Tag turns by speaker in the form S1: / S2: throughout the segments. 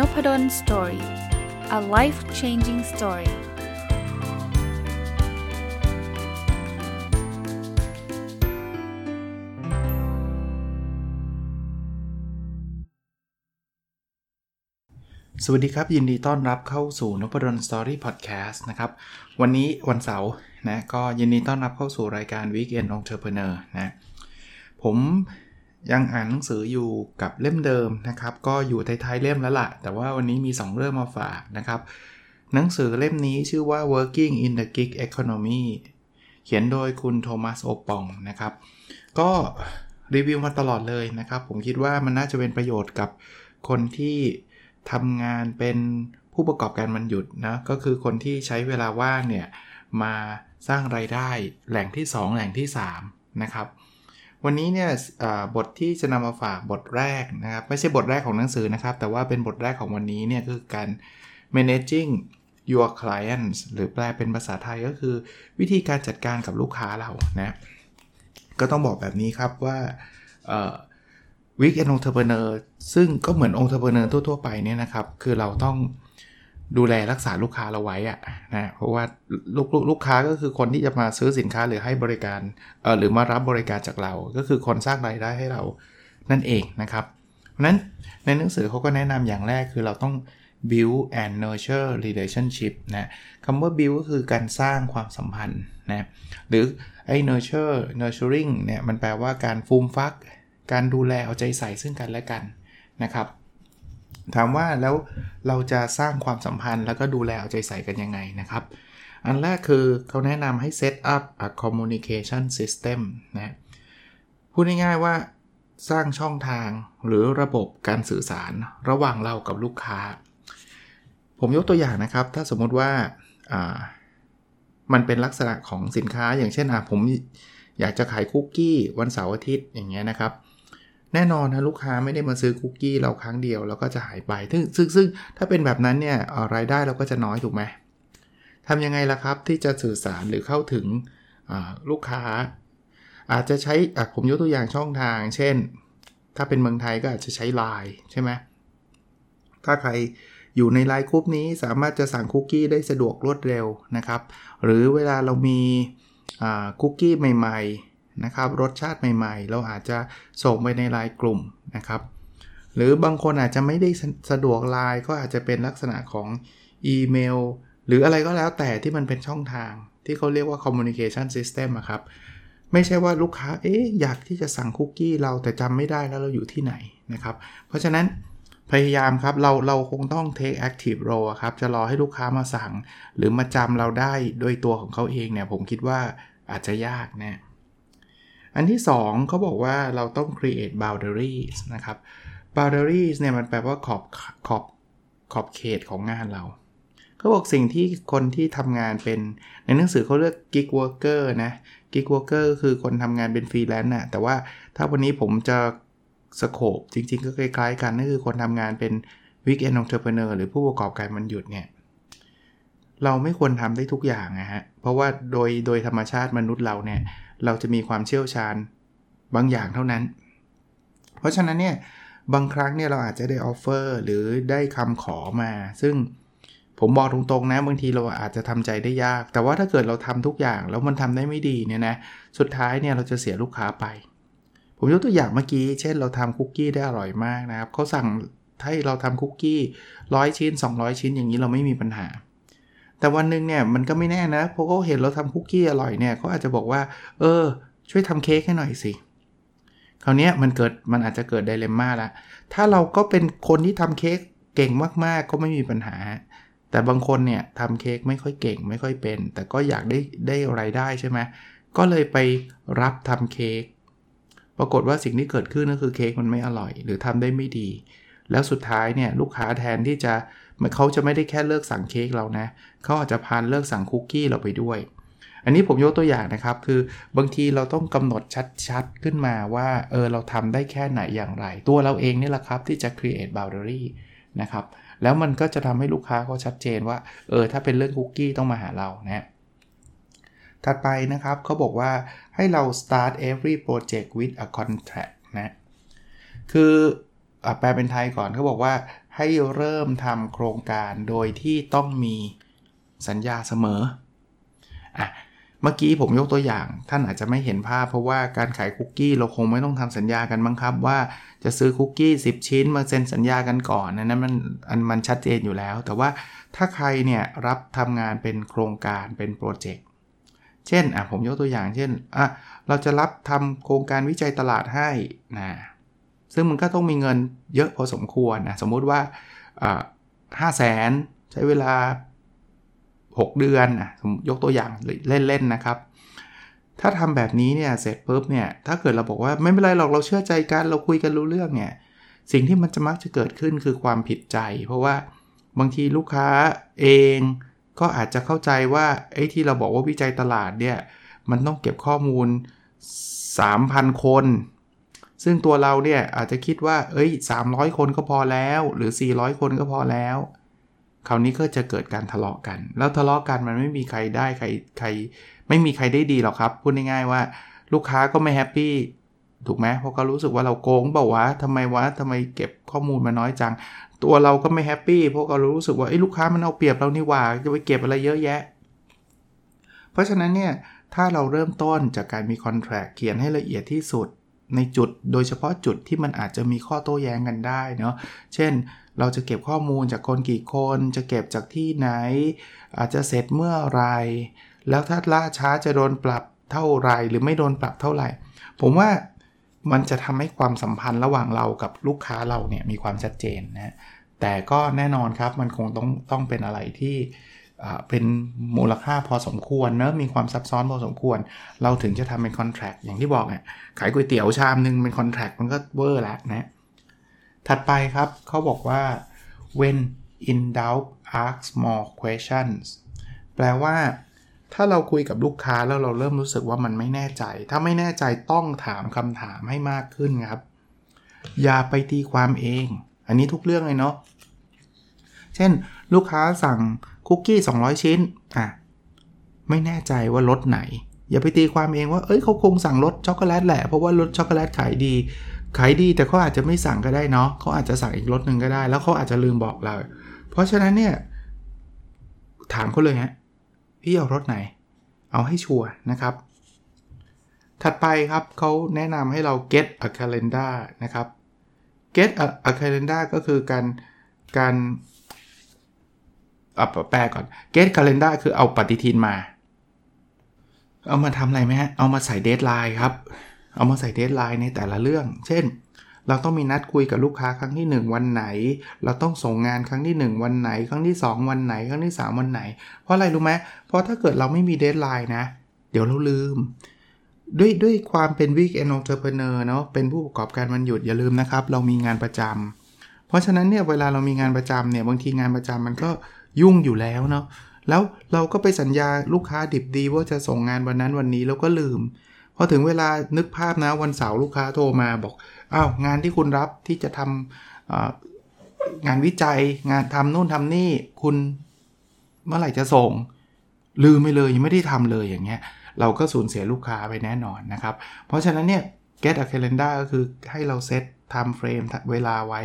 S1: นพด ล story a life changing story สวัสดีครับ ยินดีต้อนรับเข้าสู่นพดล story podcast นะครับ วันนี้วันเสาร์นะก็ยินดีต้อนรับเข้าสู่รายการ Weekend Entrepreneur นะผม ยังอ่านหนังสืออยู่กับเล่มเดิมนะครับ ก็อยู่ท้ายๆเล่มแล้วละ่ะ แต่ว่าวันนี้มี 2 เรื่องมาฝากนะครับ หนังสือเล่มนี้ชื่อว่า Working in the Gig Economy เขียนโดยคุณโทมัสโอปองนะครับ ก็รีวิวมาตลอดเลยนะครับ ผมคิดว่ามันน่าจะเป็นประโยชน์กับคนที่ทำงานเป็นผู้ประกอบการมันหยุดนะ ก็คือคนที่ใช้เวลาว่างเนี่ย มาสร้างไรายได้แหล่งที่ 2 แหล่งที่ 3 นะครับ วันนี้เนี่ยบทที่จะนำมาฝากบทแรกนะครับ ไม่ใช่บทแรกของหนังสือนะครับ แต่ว่าเป็นบทแรกของวันนี้เนี่ยคือการ managing your clients หรือแปลเป็นภาษาไทยก็คือ วิธีการจัดการกับลูกค้าเรานะก็ต้องบอกแบบนี้ครับว่า weekend entrepreneur ซึ่งก็เหมือน entrepreneur ทั่วๆไปเนี่ยนะครับ คือเราต้อง ดูแลรักษาลูกค้าเราไว้อะนะเพราะว่าลูกลลูกค้าก็คือคนที่จะมาซื้อสินค้าหรือให้บริการเอ่อหรือมารับบริการจากเรา ก็คือคนสร้างรายได้ให้เรานั่นเองนะครับเพราะนั้นในหนังสือเขาก็แนะนำอย่างแรกคือเราต้อง build and nurture relationship นะคำว่า build ก็คือการสร้างความสัมพันธ์นะหรือไอ้ nurture nurturing เนี่ยมันแปลว่าการฟูมฟัก การดูแลเอาใจใส่ซึ่งกันและกันนะครับ ถามว่าแล้วเราจะสร้างความสัมพันธ์แล้วก็ดูแลเอาใจใส่กันยังไงนะครับ อันแรกคือเขาแนะนำให้ set up a communication system นะพูดง่ายๆว่าสร้างช่องทางหรือระบบการสื่อสารระหว่างเรากับลูกค้า ผมยกตัวอย่างนะครับ ถ้าสมมติว่ามันเป็นลักษณะของสินค้าอย่างเช่นผมอยากจะขายคุกกี้วันเสาร์อาทิตย์อย่างเงี้ยนะครับ แน่นอนนะลูกค้าไม่ได้มาซื้อคุกกี้เราครั้งเดียวแล้วก็จะหายไป ซึ่งซึ่งซึ่งถ้าเป็นแบบนั้นเนี่ยรายได้เราก็จะน้อยถูกไหมทำยังไงล่ะครับที่จะสื่อสารหรือเข้าถึงลูกค้า อาจจะใช้ผมยกตัวอย่างช่องทาง เช่น ถ้าเป็นเมืองไทยก็อาจจะใช้ Line ใช่ไหมถ้าใครอยู่ในไลน์กรุ๊ปนี้สามารถจะสั่งคุกกี้ได้สะดวกรวดเร็วนะครับ หรือเวลาเรามีคุกกี้ใหม่ นะครับ รสชาติใหม่ๆ เราอาจจะส่งไปในไลน์กลุ่มนะครับ หรือบางคนอาจจะไม่ได้สะดวกไลน์ก็อาจจะเป็นลักษณะของอีเมล หรืออะไรก็แล้วแต่ที่มันเป็นช่องทาง ที่เขาเรียกว่า communication system ครับ ไม่ใช่ว่าลูกค้าเอ๊ะอยากที่จะสั่งคุกกี้เราแต่จำไม่ได้แล้วเราอยู่ที่ไหนนะครับ เพราะฉะนั้นพยายามครับ เราเราคงต้อง take active role ครับ จะรอให้ลูกค้ามาสั่ง หรือมาจำเราได้ด้วยตัวของเขาเองเนี่ย ผมคิดว่าอาจจะยากนะ อันที่ 2เขาบอกว่าเราต้อง create boundaries นะครับ boundaries เนี่ยมันแปลว่าขอบขอบขอบเขตของงานเราเขาบอกสิ่งที่คนที่ทำงานเป็นในหนังสือเขาเรียก gig worker นะ gig worker คือคนทำงานเป็นฟรีแลนซ์น่ะแต่ว่าถ้าวันนี้ผมจะสโคบจริงๆ ก็คล้ายๆกันนั่นคือคนทำงานเป็น weekend entrepreneur หรือผู้ประกอบการมันหยุดเนี่ยเราไม่ควรทำได้ทุกอย่างนะฮะเพราะว่าโดยโดยธรรมชาติมนุษย์เราเนี่ย เราจะมีความเชี่ยวชาญบางอย่างเท่านั้น เพราะฉะนั้นเนี่ยบางครั้งเนี่ยเราอาจจะได้ออฟเฟอร์หรือได้คำขอมา ซึ่งผมบอกตรงๆนะบางทีเราอาจจะทำใจได้ยาก แต่ว่าถ้าเกิดเราทำทุกอย่างแล้วมันทำได้ไม่ดีเนี่ยนะสุดท้ายเนี่ยเราจะเสียลูกค้าไป ผมยกตัวอย่างเมื่อกี้ เช่นเราทำคุกกี้ได้อร่อยมากนะครับเขาสั่งให้เราทำคุกกี้ร้อยชิ้น 200 ชิ้นอย่างนี้เราไม่มีปัญหา แต่วันหนึ่งเนี่ยมันก็ไม่แน่นะเพราะเขาเห็นเราทำคุกกี้อร่อยเนี่ยเขาอาจจะบอกว่า เออ ช่วยทำเค้กให้หน่อยสิคราวนี้มันเกิดมันอาจจะเกิดไดเลม่าละถ้าเราก็เป็นคนที่ทำเค้กเก่งมากๆ ก็ไม่มีปัญหา แต่บางคนเนี่ยทำเค้กไม่ค่อยเก่งไม่ค่อยเป็น แต่ก็อยากได้ได้ไรายได้ใช่ไหมก็เลยไปรับทำเค้กปรากฏว่าสิ่งที่เกิดขึ้นก็คือเค้กมันไม่อร่อย หรือทำได้ไม่ดี แล้วสุดท้ายเนี่ยลูกค้าแทนที่จะ เขาจะไม่ได้แค่เลิกสั่งเค้กเรานะเขาอาจจะพานเลิกสั่งคุกกี้เราไปด้วย อันนี้ผมยกตัวอย่างนะครับ คือบางทีเราต้องกำหนดชัดๆขึ้นมาว่าเออเราทำได้แค่ไหนอย่างไร ตัวเราเองนี่แหละครับที่จะ create boundary นะครับแล้วมันก็จะทำให้ลูกค้าเขาชัดเจนว่าเออถ้าเป็นเรื่องคุกกี้ต้องมาหาเรานะถัดไปนะครับเขาบอกว่าให้เรา start every project with a contract นะ คือแปลเป็นไทยก่อนเขาบอกว่า ให้เริ่มทำโครงการโดยที่ต้องมีสัญญาเสมออะเมื่อกี้ผมยกตัวอย่าง ท่านอาจจะไม่เห็นภาพเพราะว่าการขายคุกกี้เราคงไม่ต้องทำสัญญากันบ้างครับ ว่าจะซื้อคุกกี้ 10 ชิ้นมาเซ็นสัญญากันก่อนนั้นมันอันมันชัดเจนอยู่แล้ว แต่ว่าถ้าใครเนี่ยรับทำงานเป็นโครงการเป็นโปรเจกต์เช่นอะผมยกตัวอย่างเช่นอะเราจะรับทำโครงการวิจัยตลาดให้นะ ซึ่งมันก็ต้องมีเงินเยอะพอสมควรนะสมมุติว่าห้าแสนใช้เวลา 6 เดือนนะยกตัวอย่างเล่น ๆ นะครับ ถ้าทำแบบนี้เนี่ยเสร็จปุ๊บเนี่ยถ้าเกิดเราบอกว่าไม่เป็นไรหรอกเราเชื่อใจกันเราคุยกันรู้เรื่องเนี่ยสิ่งที่มันจะมักจะเกิดขึ้นคือความผิดใจ เพราะว่าบางทีลูกค้าเองก็อาจจะเข้าใจว่าไอ้ที่เราบอกว่าวิจัยตลาดเนี่ยมันต้องเก็บข้อมูล 3,000 คน ซึ่งตัวเราเนี่ยอาจจะคิดว่า เอ้ย 300 คนก็พอแล้ว หรือ 400 คนก็พอแล้ว คราวนี้ก็จะเกิดการทะเลาะกัน แล้วทะเลาะกันมันไม่มีใครได้ใครใคร ไม่มีใครได้ดีหรอกครับ พูดง่ายๆว่า ลูกค้าก็ไม่แฮปปี้ ถูกไหมเพราะเขารู้สึกว่าเราโกงเปล่าวะทำไมวะทำไมเก็บข้อมูลมาน้อยจัง ตัวเราก็ไม่แฮปปี้เพราะเรารู้สึกว่าไอ้ลูกค้ามันเอาเปรียบเรานี่หว่าจะไปเก็บอะไรเยอะแยะ เพราะฉะนั้นเนี่ยถ้าเราเริ่มต้นจากการมี contract เขียนให้ละเอียดที่สุด ในจุดโดยเฉพาะจุดที่มันอาจจะมีข้อโต้แย้งกันได้เนาะ เช่น เราจะเก็บข้อมูลจากคนกี่คน จะเก็บจากที่ไหน อาจจะเสร็จเมื่อไร แล้วถ้าล่าช้าจะโดนปรับเท่าไรหรือไม่โดนปรับเท่าไหร่ ผมว่ามันจะทำให้ความสัมพันธ์ระหว่างเรากับลูกค้าเราเนี่ยมีความชัดเจนนะ แต่ก็แน่นอนครับมันคงต้องต้องเป็นอะไรที่ เป็นมูลค่าพอสมควรเนะมีความซับซ้อนพอสมควร เราถึงจะทำเป็น contract อย่างที่บอกเนี่ยขายก๋วยเตี๋ยวชามหนึ่งเป็น contract มันก็เวอร์แล้วนะ ถัดไปครับเขาบอกว่า when in doubt ask more questions แปลว่า ถ้าเราคุยกับลูกค้าแล้วเราเริ่มรู้สึกว่ามันไม่แน่ใจ ถ้าไม่แน่ใจต้องถามคำถามให้มากขึ้นครับ อย่าไปตีความเอง อันนี้ทุกเรื่องเลยเนาะเช่น ลูกค้าสั่ง คุกกี้ 200 ชิ้น อะ ไม่แน่ใจว่ารสไหน อย่าไปตีความเองว่า เอ้ยเขาคงสั่งรสช็อกโกแลตแหละ เพราะว่ารสช็อกโกแลตขายดี ขายดีแต่เขาอาจจะไม่สั่งก็ได้เนาะเขาอาจจะสั่งอีกรสหนึ่งก็ได้ แล้วเขาอาจจะลืมบอกเรา เพราะฉะนั้นเนี่ย ถามเขาเลยฮะพี่เอารสไหน เอาให้ชัวร์นะครับ ถัดไปครับเขาแนะนำให้เรา get a calendar นะครับ get a, a calendar ก็คือการการ เอาแปลก่อน get calendar คือเอาปฏิทินมา เอามาทำอะไรไหมฮะ เอามาใส่ deadline ครับ เอามาใส่ deadline ในแต่ละเรื่อง เช่น เราต้องมีนัดคุยกับลูกค้าครั้งที่ 1 วันไหน เราต้องส่งงานครั้งที่ 1 วันไหน ครั้งที่ 2 วันไหน ครั้งที่ 3 วันไหน เพราะอะไรรู้ไหมเพราะถ้าเกิดเราไม่มี deadline นะ เดี๋ยวเราลืมด้วยด้วยความเป็น weekend entrepreneur เนาะเป็นผู้ประกอบการวันหยุดอย่าลืมนะครับ เรามีงานประจำเพราะฉะนั้นเนี่ยเวลาเรามีงานประจำเนี่ยบางทีงานประจำมันก็ ยุ่งอยู่แล้วเนาะแล้วเราก็ไปสัญญาลูกค้าดิบดีว่าจะส่งงานวันนั้นวันนี้แล้วก็ลืมพอถึงเวลานึกภาพนะวันเสาร์ลูกค้าโทรมาบอกอ้าวงานที่คุณรับที่จะทำงานวิจัยงานทำนู่นทำนี่คุณเมื่อไหร่จะส่ง ลืมไปเลยยังไม่ได้ทำเลยอย่างเงี้ยเราก็สูญเสียลูกค้าไปแน่นอนนะครับ เพราะฉะนั้นเนี่ย get a calendar ก็คือให้เราเซต ทำเฟรมเวลาไว้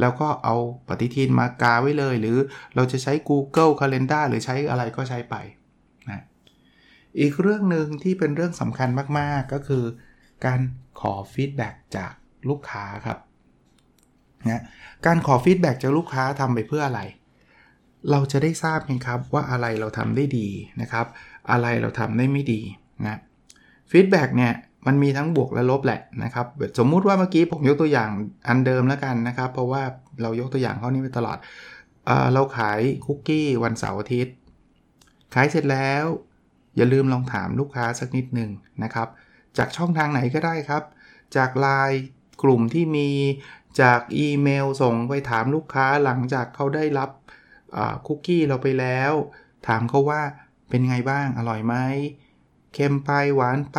S1: แล้วก็เอาปฏิทินมากาไว้เลย หรือเราจะใช้ Google Calendar หรือใช้อะไรก็ใช้ไปนะอีกเรื่องหนึ่งที่เป็นเรื่องสำคัญมาก ๆ ก็คือการขอ feedback จากลูกค้าครับนะการขอ feedback จากลูกค้าทำไปเพื่ออะไร เราจะได้ทราบไงครับว่าอะไรเราทำได้ดีนะครับ อะไรเราทำได้ไม่ดีนะ feedback เนี่ย มันมีทั้งบวกและลบแหละนะครับสมมุติว่าเมื่อกี้ผมยกตัวอย่างอันเดิมแล้วกันนะครับ เพราะว่าเรายกตัวอย่างข้อนี้ไปตลอดเอเราขายคุกกี้วันเสาร์อาทิตย์ ขายเสร็จแล้ว อย่าลืมลองถามลูกค้าสักนิดหนึ่งนะครับ จากช่องทางไหนก็ได้ครับ จากไลน์กลุ่มที่มีจากอีเมลส่งไปถามลูกค้าหลังจากเขาได้รับคุกกี้เราไปแล้ว ถามเขาว่าเป็นไงบ้างอร่อยไหมเค็มไปหวานไป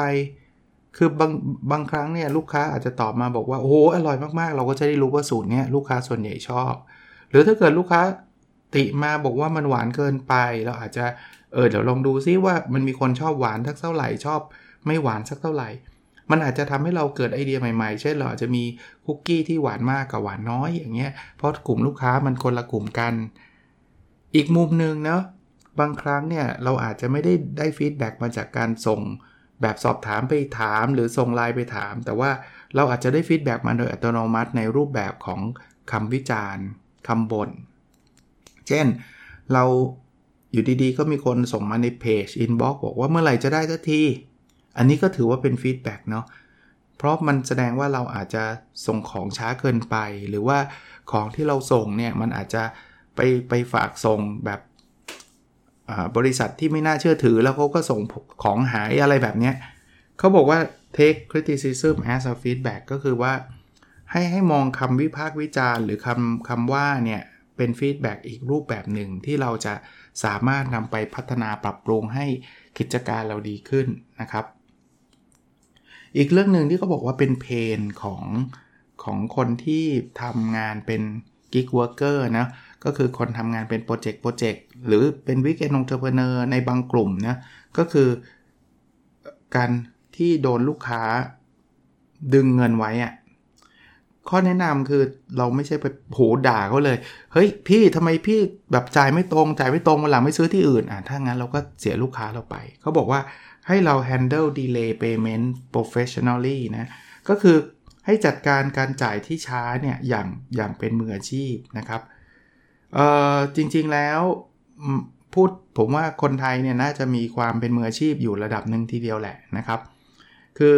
S1: คือบางบางครั้งเนี่ยลูกค้าอาจจะตอบมาบอกว่าโอ้โหอร่อยมากๆ เราก็จะได้รู้ว่าสูตรนี้ลูกค้าส่วนใหญ่ชอบ หรือถ้าเกิดลูกค้าติมาบอกว่ามันหวานเกินไป เราอาจจะเออเดี๋ยวลองดูซิว่ามันมีคนชอบหวานสักเท่าไหร่ชอบ ไม่หวานสักเท่าไหร่ มันอาจจะทำให้เราเกิดไอเดียใหม่ๆ เช่นเราอาจจะมีคุกกี้ที่หวานมากกับหวานน้อยอย่างเงี้ยเพราะกลุ่มลูกค้ามันคนละกลุ่มกัน อีกมุมหนึ่งเนาะบางครั้งเนี่ยเราอาจจะไม่ได้ได้ feedback มาจากการส่ง แบบสอบถามไปถามหรือส่งไลน์ไปถาม แต่ว่าเราอาจจะได้ feedback มาโดยอัตโนมัติในรูปแบบของคำวิจารณ์คำบ่น เช่นเราอยู่ดีๆ ก็มีคนส่งมาในเพจ inbox บอกว่าเมื่อไหร่จะได้สักที อันนี้ก็ถือว่าเป็น feedback เนาะเพราะมันแสดงว่าเราอาจจะส่งของช้าเกินไป หรือว่าของที่เราส่งเนี่ย มันอาจจะไปไปฝากส่งแบบ บริษัทที่ไม่น่าเชื่อถือแล้วเขาก็ส่งของหายอะไรแบบนี้เขาบอกว่า take criticism as a feedback ก็คือว่า ให้ให้มองคำวิพากษ์วิจารณ์ หรือคำคำว่าเนี่ย เป็นฟีดแบ็กอีกรูปแบบหนึ่งที่เราจะสามารถนำไปพัฒนาปรับปรุงให้กิจการเราดีขึ้นนะครับ อีกเรื่องหนึ่งที่เขาบอกว่าเป็น pain ของของคนที่ทำงานเป็น gig worker นะ ก็คือคนทำงานเป็นโปรเจกต์โปรเจกต์หรือเป็น weekend entrepreneur ในบางกลุ่มนะก็คือการที่โดนลูกค้าดึงเงินไว้อะข้อแนะนำคือเราไม่ใช่ไปโทรด่าเขาเลย เฮ้ย พี่ทำไมพี่แบบจ่ายไม่ตรง จ่ายไม่ตรงวันหลังไปซื้อที่อื่นอะถ้างั้นเราก็เสียลูกค้าเราไป เขาบอกว่าให้เรา handle delay payment professionally นะก็คือให้จัดการการจ่ายที่ช้าเนี่ยอย่างอย่างเป็นมืออาชีพนะครับ เออจริงๆแล้วพูดผมว่าคนไทยเนี่ยน่าจะมีความเป็นมืออาชีพอยู่ระดับหนึ่งทีเดียวแหละนะครับ คือ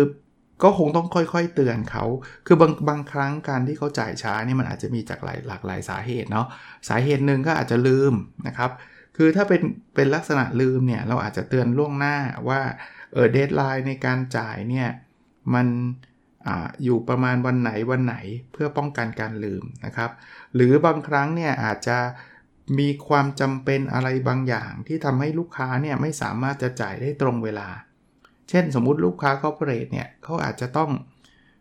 S1: ก็คงต้องค่อยๆเตือนเขา คือบางบางครั้งการที่เขาจ่ายช้านี่มันอาจจะมีจากหลายหลากหลายสาเหตุเนาะ สาเหตุหนึ่งก็อาจจะลืมนะครับ คือถ้าเป็นเป็นลักษณะลืมเนี่ยเราอาจจะเตือนล่วงหน้าว่าเออ deadline ในการจ่ายเนี่ยมัน อยู่ประมาณวันไหนวันไหนเพื่อป้องกันการลืมนะครับ หรือบางครั้งเนี่ยอาจจะมีความจำเป็นอะไรบางอย่างที่ทำให้ลูกค้าเนี่ยไม่สามารถจะจ่ายได้ตรงเวลา เช่นสมมุติลูกค้า corporate เนี่ยเขาอาจจะต้อง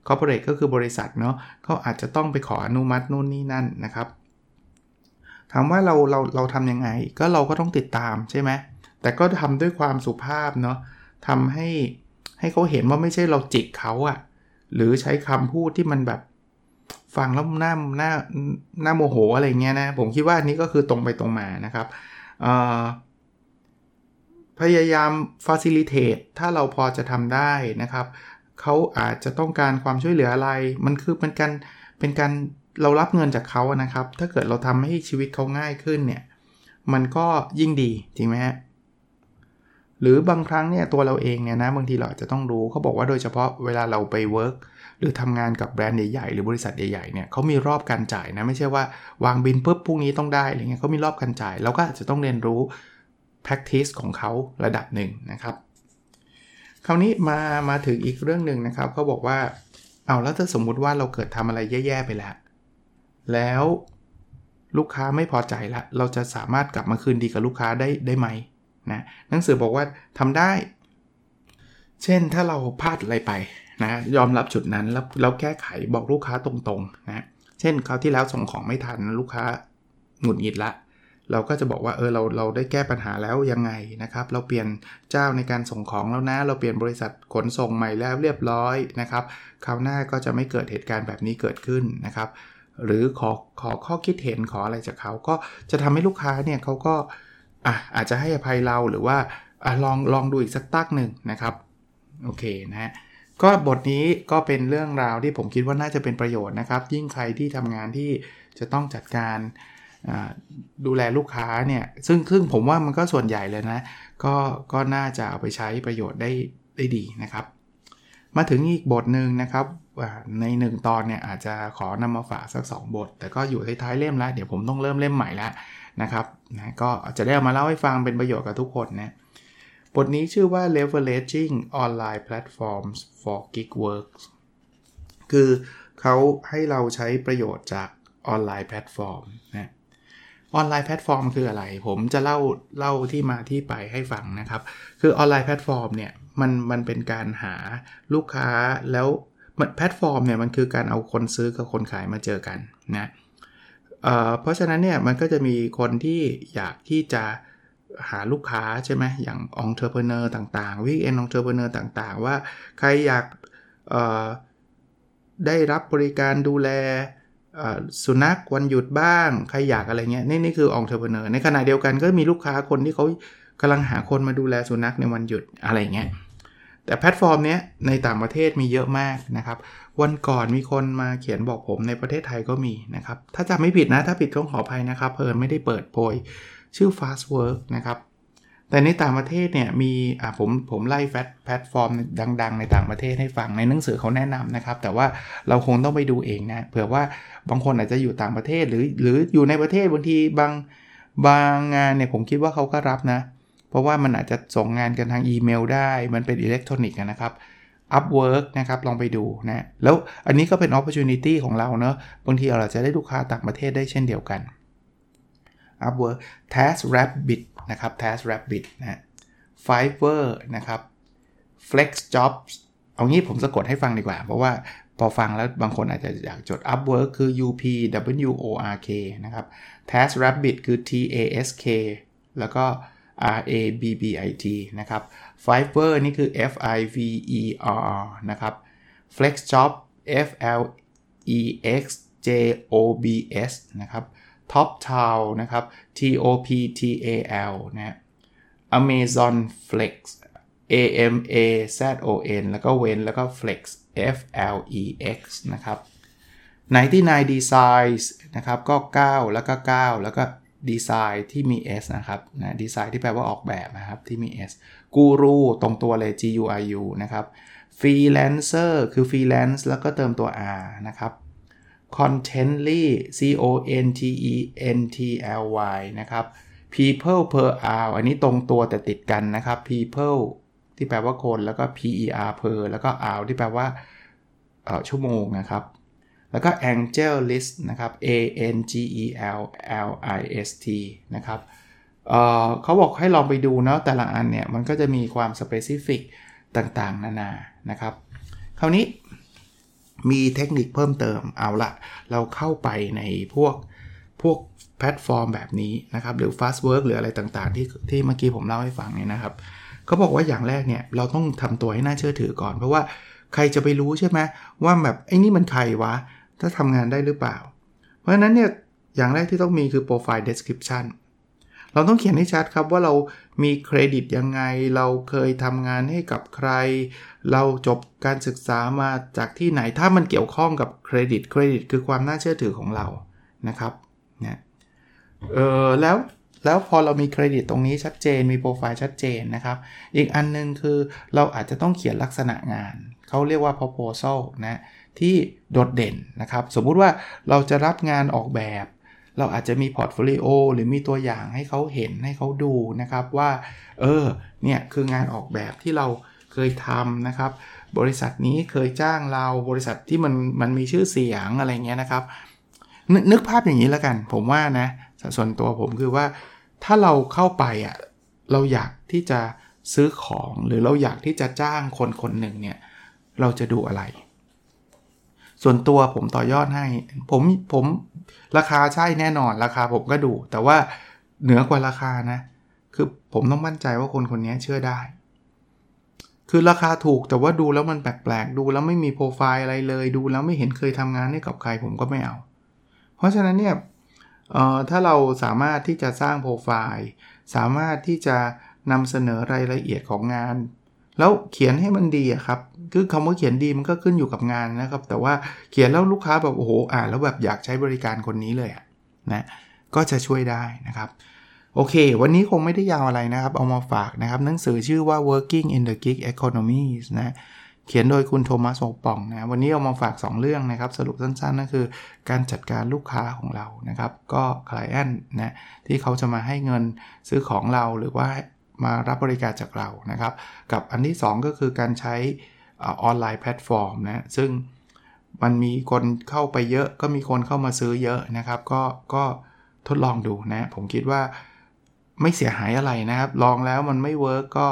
S1: corporate ก็คือบริษัทเนาะเขาอาจจะต้องไปขออนุมัตินู่นนี่นั่นนะครับ ถามว่าเราเราเราทำยังไง ก็เราก็ต้องติดตามใช่ไหมแต่ก็ทำด้วยความสุภาพเนาะทำให้ให้เขาเห็นว่าไม่ใช่เราจิกเขาอะ หรือใช้คำพูดที่มันแบบฟังแล้วหน้าหน้าหน้าโมโหอะไรเงี้ยนะ ผมคิดว่านนี้ก็คือตรงไปตรงมานะครับพยายาม facilitate ถ้าเราพอจะทำได้นะครับ เขาอาจจะต้องการความช่วยเหลืออะไร มันคือเป็นการเป็นการเรารับเงินจากเขานะครับ ถ้าเกิดเราทำให้ชีวิตเขาง่ายขึ้นเนี่ย มันก็ยิ่งดี จริงไหมฮะ หรือบางครั้งเนี่ยตัวเราเองเนี่ยนะบางทีเราจะต้องรู้เขาบอกว่าโดยเฉพาะเวลาเราไปเวิร์กหรือทำงานกับแบรนด์ใหญ่ๆหรือบริษัทใหญ่ๆเนี่ยเขามีรอบการจ่ายนะไม่ใช่ว่าวางบินปุ๊บพรุ่งนี้ต้องได้อะไรเงี้ยเขามีรอบการจ่ายเราก็อาจจะต้องเรียนรู้ practice ของเขาระดับหนึ่งนะครับคราวนี้มามาถึงอีกเรื่องหนึ่งนะครับเขาบอกว่าเอาแล้วถ้าสมมุติว่าเราเกิดทำอะไรแย่ๆไปแล้ว แล้วลูกค้าไม่พอใจละ เราจะสามารถกลับมาคืนดีกับลูกค้าได้ได้ไหม นะหนังสือบอกว่าทำได้ เช่นถ้าเราพลาดอะไรไปนะยอมรับจุดนั้นแล้วเราแก้ไขบอกลูกค้าตรงๆนะเช่นคราวที่แล้วส่งของไม่ทันลูกค้าหงุดหงิดละ เราก็จะบอกว่าเออเราเราได้แก้ปัญหาแล้วยังไงนะครับ เราเปลี่ยนเจ้าในการส่งของแล้วนะ เราเปลี่ยนบริษัทขนส่งใหม่แล้วเรียบร้อยนะครับคราวหน้าก็จะไม่เกิดเหตุการณ์แบบนี้เกิดขึ้นนะครับ หรือขอขอข้อคิดเห็นขออะไรจากเขาก็จะทำให้ลูกค้าเนี่ยเขาก็ อะอาจจะให้อภัยเราหรือว่าอลองลองดูอีกสักตักหนึ่งนะครับโอเคนะฮะก็บทนี้ก็เป็นเรื่องราวที่ผมคิดว่าน่าจะเป็นประโยชน์นะครับ ยิ่งใครที่ทำงานที่จะต้องจัดการดูแลลูกค้าเนี่ยซึ่งซึ่งผมว่ามันก็ส่วนใหญ่เลยนะ ก็ก็น่าจะเอาไปใช้ประโยชน์ได้ได้ดีนะครับ มาถึงอีกบทหนึ่งนะครับใน 1 ตอนเนี่ยอาจจะขอนำมาฝากสัก 2 บท แต่ก็อยู่ท้ายๆเล่มแล้ว เดี๋ยวผมต้องเริ่มเล่มใหม่แล้วนะครับ นะก็จะได้เอามาเล่าให้ฟังเป็นประโยชน์กับทุกคนนะบทนี้ชื่อว่า leveraging online platforms for gig works คือเขาให้เราใช้ประโยชน์จาก online platform นะ online platform คืออะไร ผมจะเล่าเล่าที่มาที่ไปให้ฟังนะครับ คือ online platform เนี่ยมันมันเป็นการหาลูกค้าแล้วแพลตฟอร์มเนี่ยมันคือการเอาคนซื้อกับคนขายมาเจอกันนะเพราะฉะนั้นเนี่ยมันก็จะมีคนที่อยากที่จะหาลูกค้าใช่ไหมอย่าง entrepreneur ต่างๆ weekend entrepreneur ต่างๆ ว่าใครอยากได้รับบริการดูแลสุนัขวันหยุดบ้าง ใครอยากอะไรเงี้ยนี่นี่คือ entrepreneur ในขณะเดียวกันก็มีลูกค้าคนที่เขากำลังหาคนมาดูแลสุนัขในวันหยุดอะไรเงี้ย แต่แพลตฟอร์มนี้ในต่างประเทศมีเยอะมากนะครับ วันก่อนมีคนมาเขียนบอกผมในประเทศไทยก็มีนะครับ ถ้าจำไม่ผิดนะ ถ้าผิดก็ขออภัยนะครับ เพลินไม่ได้เปิดโพยชื่อ Fastwork นะครับ แต่ในต่างประเทศเนี่ยมีอ่าผมผมไล่แฟแพลตฟอร์มดัง ๆ ในต่างประเทศให้ฟังในหนังสือเขาแนะนำนะครับ แต่ว่าเราคงต้องไปดูเองนะเผื่อว่าบางคนอาจจะอยู่ต่างประเทศหรือหรืออยู่ในประเทศบางทีบางบางงานเนี่ยผมคิดว่าเขาก็รับนะ เพราะว่ามันอาจจะส่งงานกันทางอีเมลได้ มันเป็นอิเล็กทรอนิกส์นะครับ Upwork นะครับ ลองไปดูนะ แล้วอันนี้ก็เป็น opportunity ของเราเนอะบางทีเราจะได้ลูกค้าต่างประเทศได้เช่นเดียวกัน Upwork Task Rabbit นะครับ Task Rabbit นะ Fiverr นะครับ Flex Jobs เอางี้ผมสะกดให้ฟังดีกว่า เพราะว่าพอฟังแล้วบางคนอาจจะอยากจด Upwork คือ U P W O R K นะครับ Task Rabbit คือ T A S K แล้วก็ R A B B I T นะครับ Fiverr นี่คือ F I V E R R นะครับ FlexJob F L E X J O B S นะครับ Top Town นะครับ T O P T A L นะ Amazon Flex A M A Z O N แล้วก็เว้นแล้วก็ Flex F L E X นะครับ99 Designs นะครับก็ 9 แล้วก็ 9 แล้วก็ ดีไซน์ที่มี S นะครับนะดีไซน์ที่แปลว่าออกแบบนะครับ ที่มี S กูรูตรงตัวเลย G U I U นะครับฟรีแลนเซอร์คือฟรีแลนซ์แล้วก็เติมตัว R นะครับ Contently C O N T E N T L Y นะครับ PeoplePerHour อันนี้ตรงตัวแต่ติดกันนะครับ People ที่แปลว่าคนแล้วก็ P E R per แล้วก็ hour ที่แปลว่าชั่วโมงนะครับ แล้วก็ AngelList นะครับ A N G E L L I S T นะครับเขาบอกให้ลองไปดูเนาะแต่ละอันเนี่ย มันก็จะมีความ specific ต่างๆ นานานะครับ คราวนี้มีเทคนิคเพิ่มเติมเอาละเราเข้าไปในพวกพวกแพลตฟอร์มแบบนี้นะครับ หรือ Fast Work หรืออะไรต่างๆ ที่ที่เมื่อกี้ผมเล่าให้ฟังเนี่ยนะครับเขาบอกว่าอย่างแรกเนี่ย เราต้องทำตัวให้น่าเชื่อถือก่อน เพราะว่าใครจะไปรู้ใช่ไหมว่าแบบไอ้นี่มันใครวะ ถ้าทำงานได้หรือเปล่า เพราะฉะนั้นเนี่ยอย่างแรกที่ต้องมีคือ profile description เราต้องเขียนให้ชัดครับว่าเรามีเครดิตยังไง เราเคยทำงานให้กับใคร เราจบการศึกษามาจากที่ไหนถ้ามันเกี่ยวข้องกับเครดิตเครดิตคือความน่าเชื่อถือของเรานะครับเนี่ยเออแล้วแล้วพอเรามีเครดิตตรงนี้ชัดเจนมีโปรไฟล์ชัดเจนนะครับ อีกอันนึงคือเราอาจจะต้องเขียนลักษณะงาน เขาเรียกว่า proposal นะ ที่โดดเด่นนะครับ สมมุติว่าเราจะรับงานออกแบบ เราอาจจะมี portfolio หรือมีตัวอย่างให้เขาเห็นให้เขาดูนะครับว่า เออ เนี่ยคืองานออกแบบที่เราเคยทำนะครับ บริษัทนี้เคยจ้างเราบริษัทที่มันมันมีชื่อเสียงอะไรเงี้ยนะครับนึกภาพอย่างนี้แล้วกัน ผมว่านะส่วนตัวผมคือว่าถ้าเราเข้าไปอะเราอยากที่จะซื้อของหรือเราอยากที่จะจ้างคนคนหนึ่งเนี่ย เราจะดูอะไร ส่วนตัวผมต่อยอดให้ ผมผมราคาใช่แน่นอนราคาผมก็ดู แต่ว่าเหนือกว่าราคานะ คือผมต้องมั่นใจว่าคนคนนี้เชื่อได้ คือราคาถูกแต่ว่าดูแล้วมันแปลกๆ ดูแล้วไม่มีโปรไฟล์อะไรเลย ดูแล้วไม่เห็นเคยทำงานให้กับใครผมก็ไม่เอา เพราะฉะนั้นเนี่ยถ้าเราสามารถที่จะสร้างโปรไฟล์สามารถที่จะนำเสนอรายละเอียดของงาน แล้วเขียนให้มันดีครับ คือคำว่าเขียนดีมันก็ขึ้นอยู่กับงานนะครับ แต่ว่าเขียนแล้วลูกค้าแบบโอ้โหอ่านแล้วแบบอยากใช้บริการคนนี้เลยนะก็จะช่วยได้นะครับโอเค วันนี้คงไม่ได้ยาวอะไรนะครับ เอามาฝากนะครับ หนังสือชื่อว่า working in the gig economy นะเขียนโดยคุณโทมัสโอปองนะวันนี้เอามาฝาก 2 เรื่องนะครับ สรุปสั้นๆก็คือ การจัดการลูกค้าของเรานะครับ ก็client นะที่เขาจะมาให้เงินซื้อของเราหรือว่ามารับบริการจากเรานะครับ กับอันที่ 2 ก็คือการใช้ online platform นะซึ่งมันมีคนเข้าไปเยอะก็มีคนเข้ามาซื้อเยอะนะครับ ก็ก็ทดลองดูนะ ผมคิดว่าไม่เสียหายอะไรนะครับ ลองแล้วมันไม่ work ก็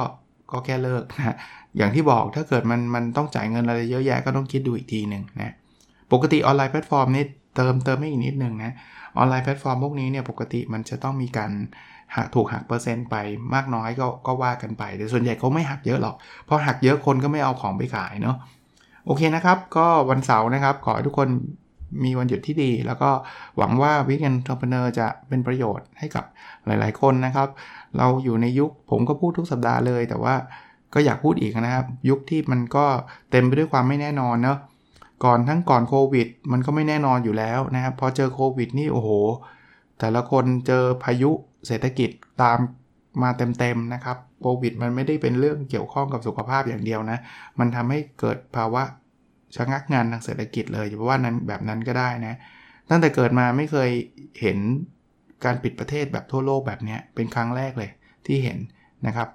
S1: ก็แค่เลิกนะอย่างที่บอกถ้าเกิดมันมันต้องจ่ายเงินอะไรเยอะแยะก็ต้องคิดดูอีกทีหนึ่งนะปกติ online platform นี่เติมเติมให้อีกนิดหนึ่งนะ online platform พวกนี้เนี่ยปกติมันจะต้องมีการ ถูกหักเปอร์เซ็นต์ไปมากน้อยก็ก็ว่ากันไป แต่ส่วนใหญ่เขาไม่หักเยอะหรอกเพราะหักเยอะคนก็ไม่เอาของไปขายเนาะโอเคนะครับ ก็วันเสาร์นะครับ ขอให้ทุกคนมีวันหยุดที่ดี แล้วก็หวังว่าวิกเอนทร p เนอร์จะเป็นประโยชน์ให้กับหลาย ๆ คนนะครับ เราอยู่ในยุคผมก็พูดทุกสัปดาห์เลย แต่ว่าก็อยากพูดอีกนะครับ ยุคที่มันก็เต็มไปด้วยความไม่แน่นอนเนาะก่อนทั้งก่อนโควิด มันก็ไม่แน่นอนอยู่แล้วนะครับพอเจอโควิดนี่โอ้โห แต่ละคนเจอพายุ เศรษฐกิจตามมาเต็มๆนะครับโควิดมันไม่ได้เป็นเรื่องเกี่ยวข้องกับสุขภาพอย่างเดียวนะ มันทำให้เกิดภาวะชะงักงานทางเศรษฐกิจเลยเพราะว่านั้นแบบนั้นก็ได้นะ ตั้งแต่เกิดมาไม่เคยเห็นการปิดประเทศแบบทั่วโลกแบบนี้เป็นครั้งแรกเลยที่เห็นนะครับ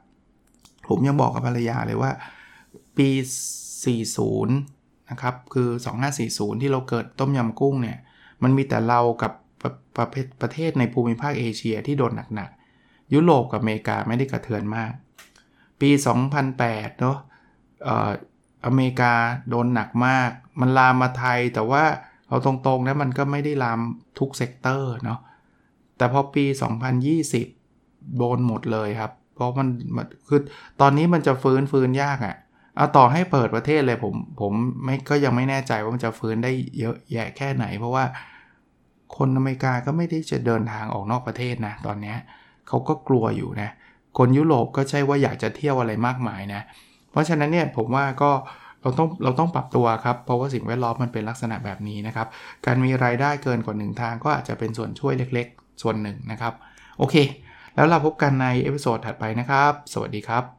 S1: ผมยังบอกกับภรรยาเลยว่า ปี 40 นะครับ คือ 2540 ที่เราเกิดต้มยำกุ้งเนี่ย มันมีแต่เรากับ ประประเทประเทศในภูมิภาคเอเชียที่โดนหนักๆ ยุโรปกับอเมริกาไม่ได้กระเทือนมาก ปี 2008 เนาะอเมริกาโดนหนักมาก มันลามมาไทยแต่ว่าเอาตรงๆนะมันก็ไม่ได้ลามทุก sector เนาะแต่พอปี 2020 โดนหมดเลยครับ เพราะมันคือตอนนี้มันจะฟื้นฟื้นยากอะ่ะเอาต่อให้เปิดประเทศเลยผมผมไม่ก็ยังไม่แน่ใจว่ามันจะฟื้นได้เยอะแยะแค่ไหน เพราะว่า คนอเมริกาก็ไม่ได้จะเดินทางออกนอกประเทศนะ ตอนนี้เขาก็กลัวอยู่นะ คนยุโรปก็ใช่ว่าอยากจะเที่ยวอะไรมากมายนะ เพราะฉะนั้นเนี่ยผมว่าก็เราต้องเราต้องปรับตัวครับ เพราะว่าสิ่งแวดล้อมมันเป็นลักษณะแบบนี้นะครับ การมีรายได้เกินกว่าหนึ่งทางก็อาจจะเป็นส่วนช่วยเล็ก ๆ ส่วนหนึ่งนะครับ โอเค แล้วเราพบกันใน episode ถัดไปนะครับ สวัสดีครับ